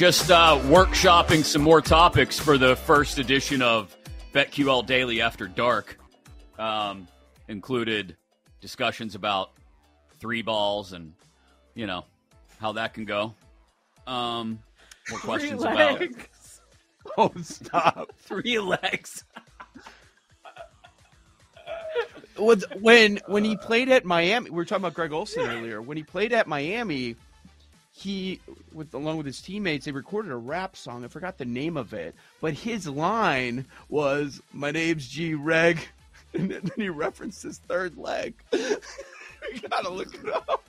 Just uh, workshopping some more topics for the first edition of BetQL Daily After Dark. Um, included discussions about three balls and, you know, how that can go. Um, more questions about Oh, stop. three legs. When when he played at Miami, we were talking about Greg Olsen earlier. When he played at Miami, he with along with his teammates, they recorded a rap song. I forgot the name of it, but his line was "My name's G Reg," and then he referenced his third leg. you gotta look it up.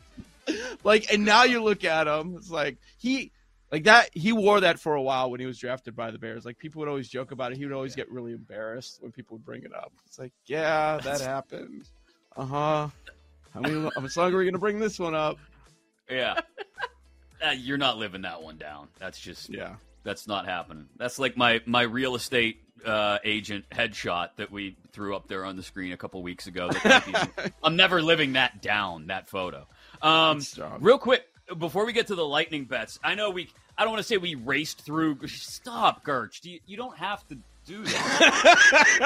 Like, and now you look at him, it's like he. Like that, he wore that for a while when he was drafted by the Bears. Like people would always joke about it. He would always get really embarrassed when people would bring it up. It's like, yeah, that happened. Uh huh. How many? How much longer are we gonna bring this one up? Yeah. Uh, you're not living that one down. That's just Yeah. That's not happening. That's like my my real estate uh, agent headshot that we threw up there on the screen a couple weeks ago. That I'm never living that down. That photo. Um, real quick before we get to the lightning bets, I know we. I don't want to say we raced through. Stop, Gerch. You, you don't have to do that.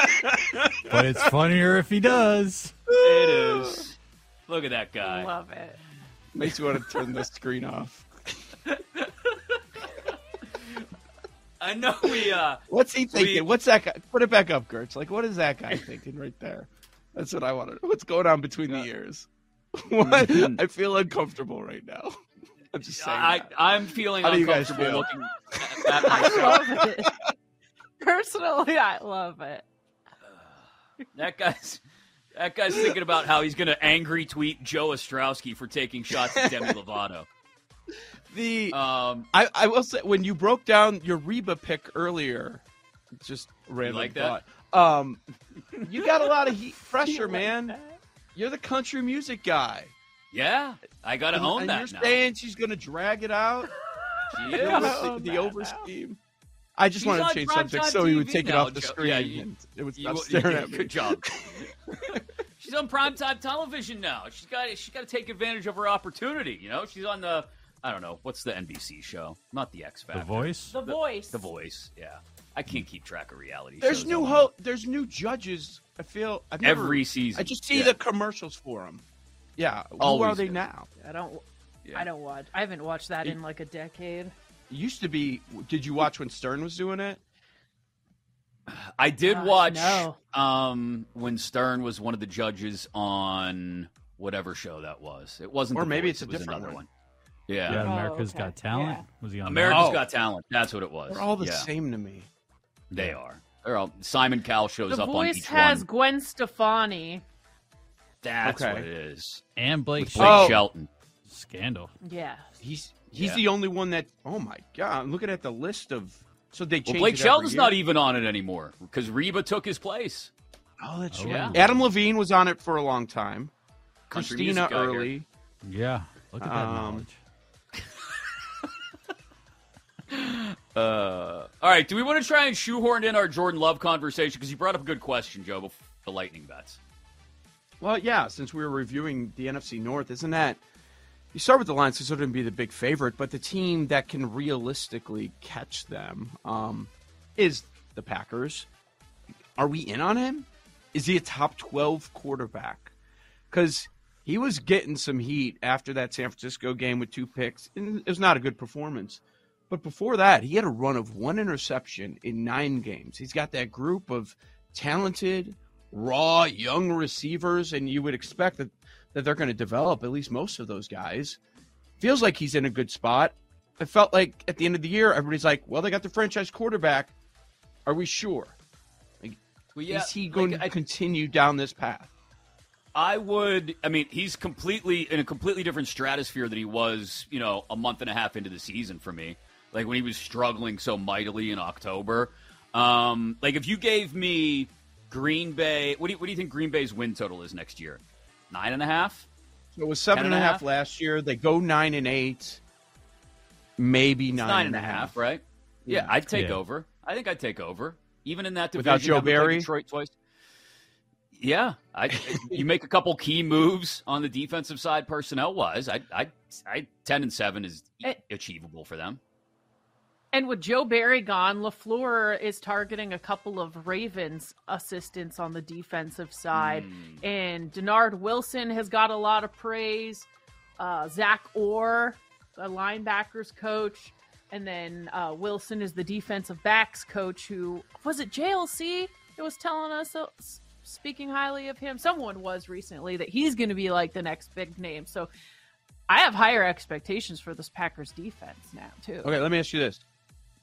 But it's funnier if he does. it is. Look at that guy. Love it. Makes you want to turn the screen off. I know we. uh What's he thinking? We- What's that guy? Put it back up, Gertz. Like, what is that guy thinking right there? That's what I want to. Know. What's going on between the ears? what? I feel uncomfortable right now. I'm just saying. I, that. I'm feeling How do you guys uncomfortable feel? looking at I myself. love it. Personally, I love it. That guy's that guy's thinking about how he's going to angry tweet Joe Ostrowski for taking shots at Demi Lovato. The Um, I, I will say when you broke down your Reba pick earlier, just random like that? Um, you got a lot of heat pressure, You like man. You're the country music guy. yeah, I got to and, own and that you're now. saying she's going to drag it out. She The, is. over, own the over scheme. I just She's wanted to change primetime subject so he would TV take it off the Joe. screen. Yeah, you- and it was You- staring at me. good job. she's on primetime television now. She's got she's got to take advantage of her opportunity. You know, she's on the I don't know what's the NBC show, not the X Factor. The voice. The voice. The Voice. Yeah, I can't keep track of reality. There's shows new on ho- There's new judges. I feel I've never, every season. I just see Yeah. the commercials for them. Yeah, who are they do. now? I don't. Yeah. I don't watch. I haven't watched that in like a decade. It used to be. Did you watch when Stern was doing it? I did Gosh, watch no. um, when Stern was one of the judges on whatever show that was. It wasn't, Or The maybe Voice, it's a it different another one. Yeah, Yeah, Oh, okay. Got Talent. Yeah. Was he on? America's Oh. Got Talent. That's what it was. They're all the Yeah, same to me. They are. They're all. Simon Cowell shows The up on voice each has one. Gwen Stefani. That's Okay. what it is. And Blake Blake Shelton. Oh. Shelton. Scandal. Yeah. He's he's Yeah. the only one that. Oh my god! I'm looking at the list of. So they Well, changed Blake it every Shelton's year? not even on it anymore because Reba took his place. Oh, that's Oh. right. Yeah. Adam Levine was on it for a long time. Country Christina music guy here. early. Yeah. Look at that Um, knowledge. Uh, all right. Do we want to try and shoehorn in our Jordan Love conversation? Because you brought up a good question, Joe. Before the lightning bets. Well, yeah. Since we were reviewing the NFC North, isn't that you start with the Lions? Because they're going to be the big favorite, but the team that can realistically catch them um, is the Packers. Are we in on him? Is he a top twelve quarterback? Because he was getting some heat after that San Francisco game with two picks. And it was not a good performance. But before that, he had a run of one interception in nine games. He's got that group of talented, raw, young receivers, and you would expect that that they're going to develop at least most of those guys. Feels like he's in a good spot. I felt like at the end of the year, everybody's like, "Well, they got the franchise quarterback. Are we sure? Well, yeah, Is he going like, to I- continue down this path?" I would. I mean, he's completely in a completely different stratosphere than he was, you know, a month and a half into the season for me. Like when he was struggling so mightily in October. Um, like if you gave me Green Bay, what do you, what do you think Green Bay's win total is next year? Nine and a half. So it was seven Ten and and a a half half? last year. They go nine and eight, maybe It's nine, nine and a half, right? Yeah, Yeah. I'd take Yeah. over. I think I'd take over, even in that division. Without Joe Barry? Detroit twice. Yeah, I. you make a couple key moves on the defensive side, personnel wise. I, I, I, ten and seven is Eh. achievable for them. And with Joe Barry gone, LaFleur is targeting a couple of Ravens assistants on the defensive side. Hmm. And Dennard Wilson has got a lot of praise. Uh, Zach Orr, the linebackers coach. And then uh, Wilson is the defensive backs coach who was it JLC It was telling us, uh, s- speaking highly of him? Someone was recently that he's going to be like the next big name. So I have higher expectations for this Packers defense now, too. Okay, let me ask you this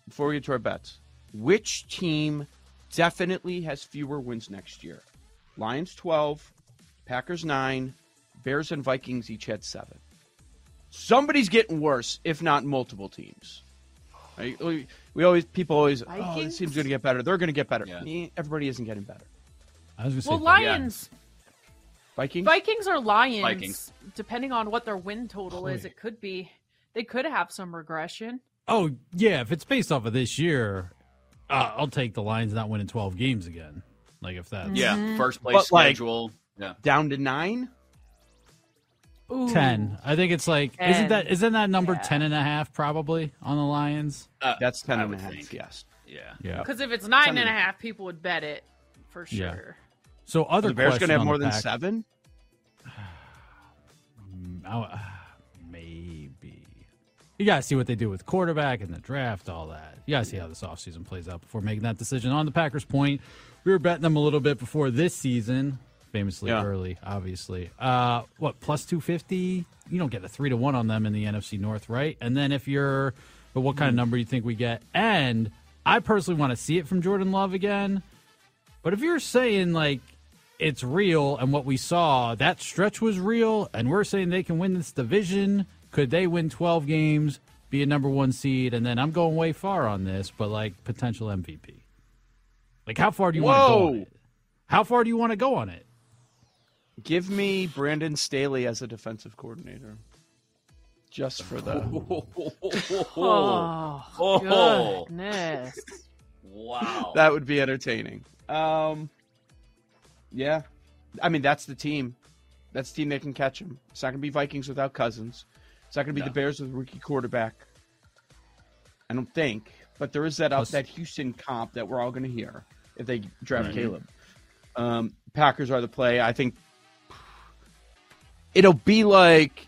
before we get to our bets: Which team definitely has fewer wins next year? Lions twelve, Packers nine, Bears and Vikings each had seven. Somebody's getting worse, if not multiple teams. We, we always people always oh this Vikings? team's going to get better. They're going to get better. Yeah. Everybody isn't getting better. I was gonna Well, Vikings. Lions. Vikings. Vikings or Lions, Vikings. depending on what their win total is, it could be they could have some regression. Oh yeah, if it's based off of this year, uh, I'll take the Lions not winning twelve games again. Like if that's Yeah, first place But, like- schedule. yeah, Down to nine. Ooh. ten. I think it's like isn't that isn't that number Yeah. ten and a half probably on the Lions? Uh, That's ten I and a would half. think. Yes. Yeah, Yeah. Because if it's nine Ten and a half, people would bet it for Yeah. sure. So other the Bears going to have more than Pack- seven. Oh, uh, maybe. You gotta see what they do with quarterback and the draft, all that. You gotta see how this offseason plays out before making that decision. On the Packers' point, we were betting them a little bit before this season, famously Yeah. early, obviously. Uh, what plus two fifty? You don't get a three to one on them in the NFC North, right? And then if you're, but what kind of number do you think we get? And I personally want to see it from Jordan Love again. But if you're saying like it's real and what we saw, that stretch was real, and we're saying they can win this division, could they win 12 games, be a number one seed, and then I'm going way far on this, but like potential MVP? Like, how far do you want to go on Whoa. it? How far do you want to go on it? Give me Brandon Staley as a defensive coordinator. Just for the oh. oh, Oh. goodness. wow. that would be entertaining. Um, yeah, I mean that's the team. That's the team that can catch him. It's not going to be Vikings without Cousins. It's not going to be No. the Bears with a rookie quarterback. I don't think, but there is that Plus- that Houston comp that we're all going to hear if they draft Right. Caleb. Um, Packers are the play. I think it'll be like.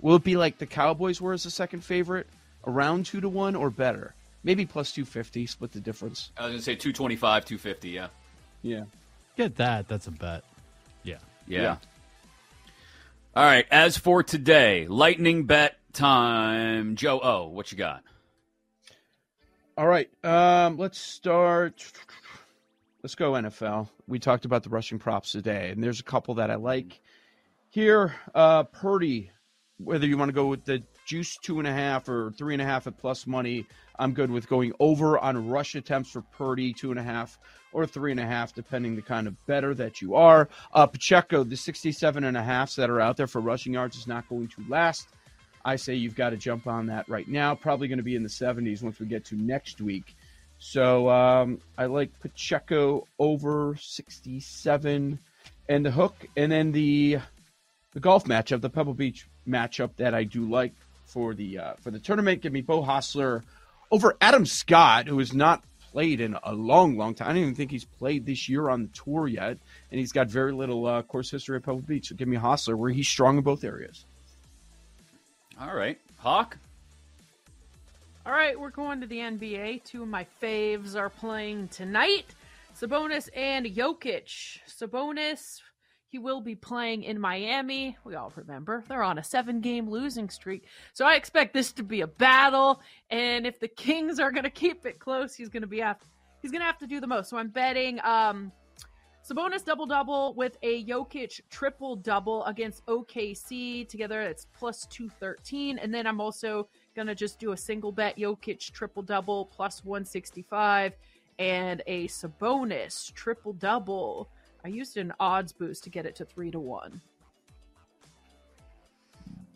Will it be like the Cowboys were as a second favorite, around two to one or better? Maybe plus two fifty. Split the difference. I was gonna say two twenty five, two fifty. Yeah. Yeah. Get that. That's a bet. Yeah. yeah, Yeah. All right. As for today, lightning bet time. Joe O, what you got? All right. Um, let's start. Let's go NFL. We talked about the rushing props today, and there's a couple that I like. Here, uh, Purdy. Whether you want to go with the juice two and a half or three and a half at plus money, I'm good with going over on rush attempts for Purdy two and a half or three and a half, depending the kind of better that you are. Uh, Pacheco, the 67 and a halfs that are out there for rushing yards is not going to last. I say you've got to jump on that right now. Probably going to be in the 70s once we get to next week. So um, I like Pacheco over 67 and the hook, and then the the golf matchup, the Pebble Beach matchup that I do like for the uh, for the tournament. Give me Beau Hossler over Adam Scott, who has not played in a long, long time. I don't even think he's played this year on the tour yet, and he's got very little uh, course history at Pebble Beach. So give me Hossler, where he's strong in both areas. All right, Hawk. All right, we're going to the NBA. Two of my faves are playing tonight. Sabonis and Jokic. Sabonis, He will be playing in Miami. We all remember they're on a seven game losing streak. So I expect this to be a battle. And if the Kings are going to keep it close, he's going to be have, he's going to have to do the most. So I'm betting um, Sabonis double double with a Jokic triple double against OKC. Together, it's plus 213. And then I'm also going to just do a single bet Jokic triple double plus 165 and a Sabonis triple double I used an odds boost to get it to three to one.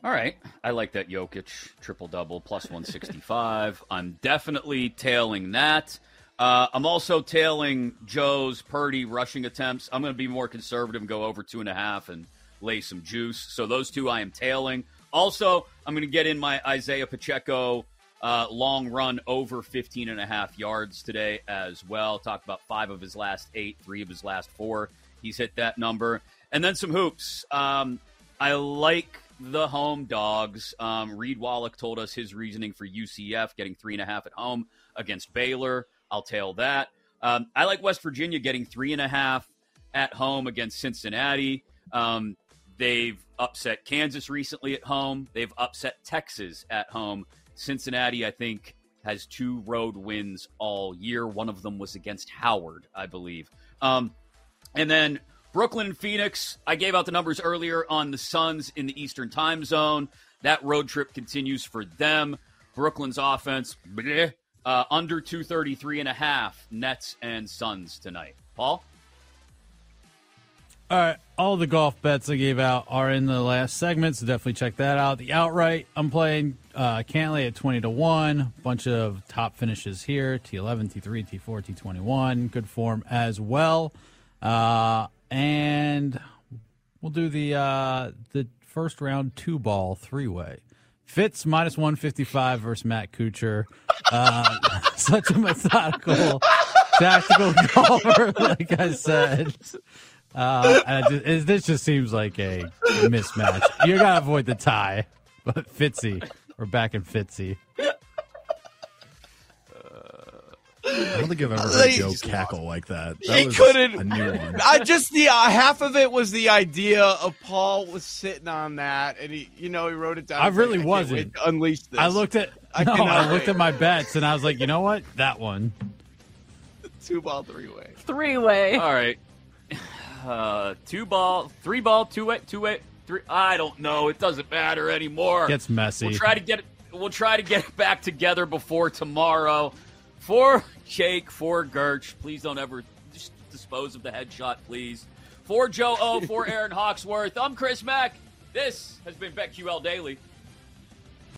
All right. I like that Jokic triple double plus 165. I'm definitely tailing that. Uh, I'm also tailing Joe's Purdy rushing attempts. I'm going to be more conservative and go over two and a half and lay some juice. So those two I am tailing. Also, I'm going to get in my Isaiah Pacheco uh, long run over 15 and a half yards today as well. Talked about five of his last eight, three of his last four. He's hit that number. And then some hoops. Um, I like the home dogs. Um, Reed Wallach told us his reasoning for UCF getting three and a half at home against Baylor. I'll tail that. Um, I like West Virginia getting three and a half at home against Cincinnati. Um, they've upset Kansas recently at home. They've upset Texas at home. Cincinnati, I think, has two road wins all year. One of them was against Howard, I believe. Um, and then Brooklyn and Phoenix, I gave out the numbers earlier on the Suns in the Eastern time zone. That road trip continues for them. Brooklyn's offense, bleh, uh, under 233 and a half Nets and Suns tonight. Paul? All right, all the golf bets I gave out are in the last segment, so definitely check that out. The outright, I'm playing uh, Cantlay at 20 to 1. Bunch of top finishes here T11, T3, T4, T21. Good form as well. Uh, and we'll do the uh, the first round two ball three way. Fitz minus 155 versus Matt Kuchar. Uh, such a methodical, tactical golfer, like I said. Uh, just, this just seems like a mismatch. You gotta avoid the tie, but Fitzy, we're back in Fitzy. I don't think I've ever heard Joe cackle like that. That he was couldn't. a new one. I just the uh, half of it was the idea of Paul was sitting on that, and he, you know, he wrote it down. I really like, wasn't. wait to unleash this. I looked at I no, I looked wait. at my bets and I was like, you know what? That one. two ball three way. Three way. All right. Uh, two ball, three ball, two way, two way, three. I don't know. It doesn't matter anymore. Gets messy. We'll try to get it. We'll try to get it back together before tomorrow. For Jake, for Gerch, please don't ever just dispose of the headshot, please. For Joe O, for Erin Hawksworth, I'm Chris Mack. This has been BetQL Daily.